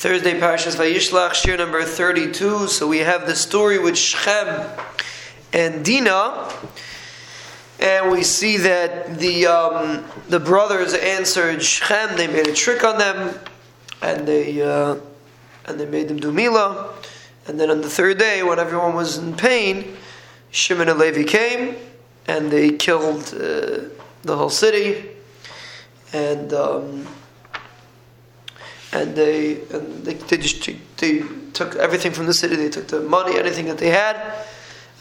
Thursday, Parshas Vayishlach, shiur number 32. So we have the story with Shechem and Dinah. And we see that the, um, the brothers answered Shechem. They made a trick on them. And they, uh, and they made them do Mila. And then on the third day, when everyone was in pain, Shimon and Levi came. And they killed uh, the whole city. And... Um, and they and they, they just they took everything from the city. They took the money, anything that they had,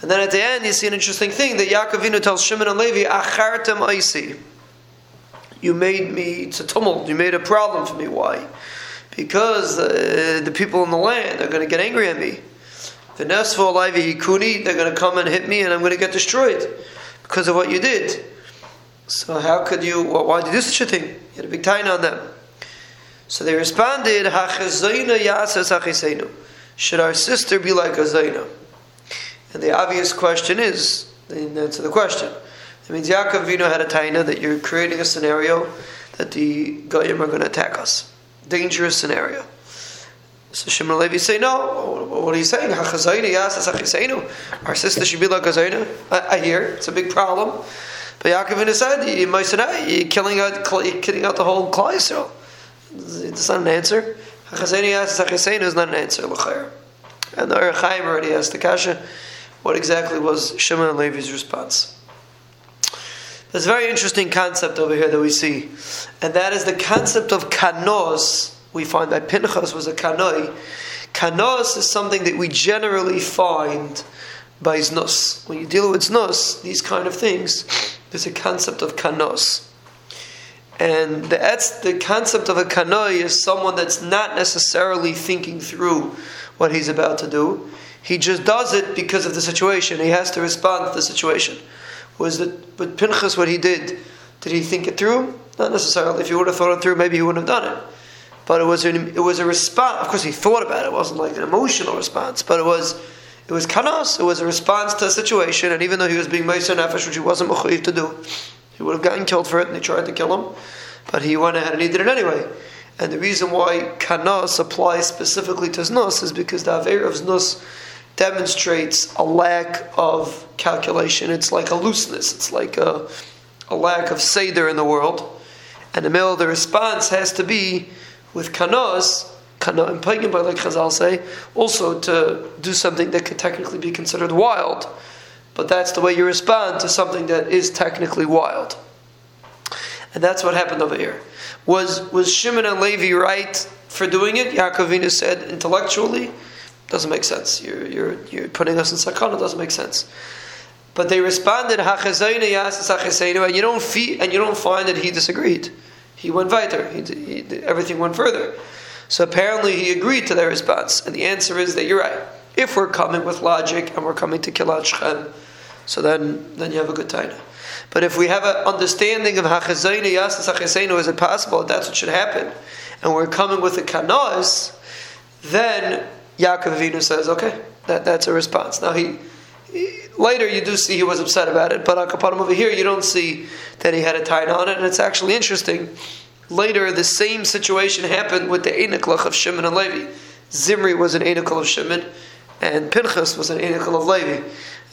and then at the end you see an interesting thing that Yaakov Avinu tells Shimon and Levi, "Achartem Aisi." You made me it's a tumult. You made a problem for me. Why? Because uh, the people in the land are going to get angry at me. The Nesfo Levi Yikuni, they're going to come and hit me, and I'm going to get destroyed because of what you did. So how could you? Well, why did you do such a thing? You had a big tie on them. So they responded, Should our sister be like a Zaina? And the obvious question is, they answer the question. It means Yaakov Avinu had a taina that you're creating a scenario that the Goyim are going to attack us. Dangerous scenario. So Shimon Levi say, no, what are you saying? Our sister should be like a Zaina? I, I hear, it's a big problem. But Yaakov Avinu said, you're killing out, you're killing out the whole Klal Yisrael. It's not an answer. Hachazeni asks Hachazeni is not an answer. And the Archaim already asked the Kasha, what exactly was Shimon and Levi's response? There's a very interesting concept over here that we see, and that is the concept of kanos. We find that Pinchas was a kanoi. Kanos is something that we generally find by znus. When you deal with znus, these kind of things, there's a concept of kanos. And the the concept of a kanoi is someone that's not necessarily thinking through what he's about to do. He just does it because of the situation. He has to respond to the situation. Was it with Pinchas what he did? Did he think it through? Not necessarily. If he would have thought it through, maybe he wouldn't have done it. But it was an, it was a response. Of course, he thought about it. It wasn't like an emotional response, but it was it was kanas. It was a response to a situation. And even though he was being meiser nefesh, which he wasn't mechuyev to do, he would have gotten killed for it, and they tried to kill him. But he went ahead and he did it anyway. And the reason why kanas applies specifically to znus is because the aver of znus demonstrates a lack of calculation. It's like a looseness. It's like a, a lack of seder in the world. And the middle the response has to be with kanos, kana and pagan, like Chazal say, also to do something that could technically be considered wild but that's the way you respond to something that is technically wild. And that's what happened over here. Was was Shimon and Levi right for doing it? Yaakov Avinu said intellectually, doesn't make sense. You're, you're, you're putting us in sakana, doesn't make sense. But they responded, and you don't feel, and you don't find that he disagreed. He went weiter. He, he, everything went further. So apparently he agreed to their response. And the answer is that you're right. If we're coming with logic and we're coming to kill out Shechem, so then, then you have a good taina. But if we have an understanding of hachazayna yasas hachazayna, is it possible that's what should happen, and we're coming with a kanos, then Yaakov Avinu says, okay, that, that's a response. Now he, he later you do see he was upset about it, but Akapadim over here you don't see that he had a taina on it, and it's actually interesting. Later, the same situation happened with the Eniklach of Shimon and Levi. Zimri was an Enikal of Shimon, and Pinchas was an Enikal of Levi.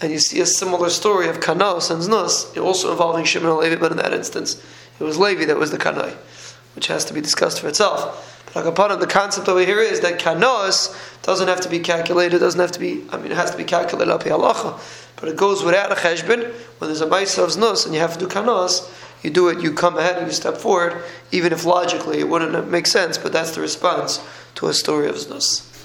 And you see a similar story of Kanos and Znus, also involving Shimon and Levi, but in that instance, it was Levi that was the Kanai, which has to be discussed for itself. But Akapanam, the concept over here is that Kanos doesn't have to be calculated, doesn't have to be, I mean, it has to be calculated up halacha, but it goes without a cheshbon. When there's a Maisa of Znus and you have to do Kanos, you do it, you come ahead and you step forward, even if logically it wouldn't make sense, but that's the response to a story of Znus.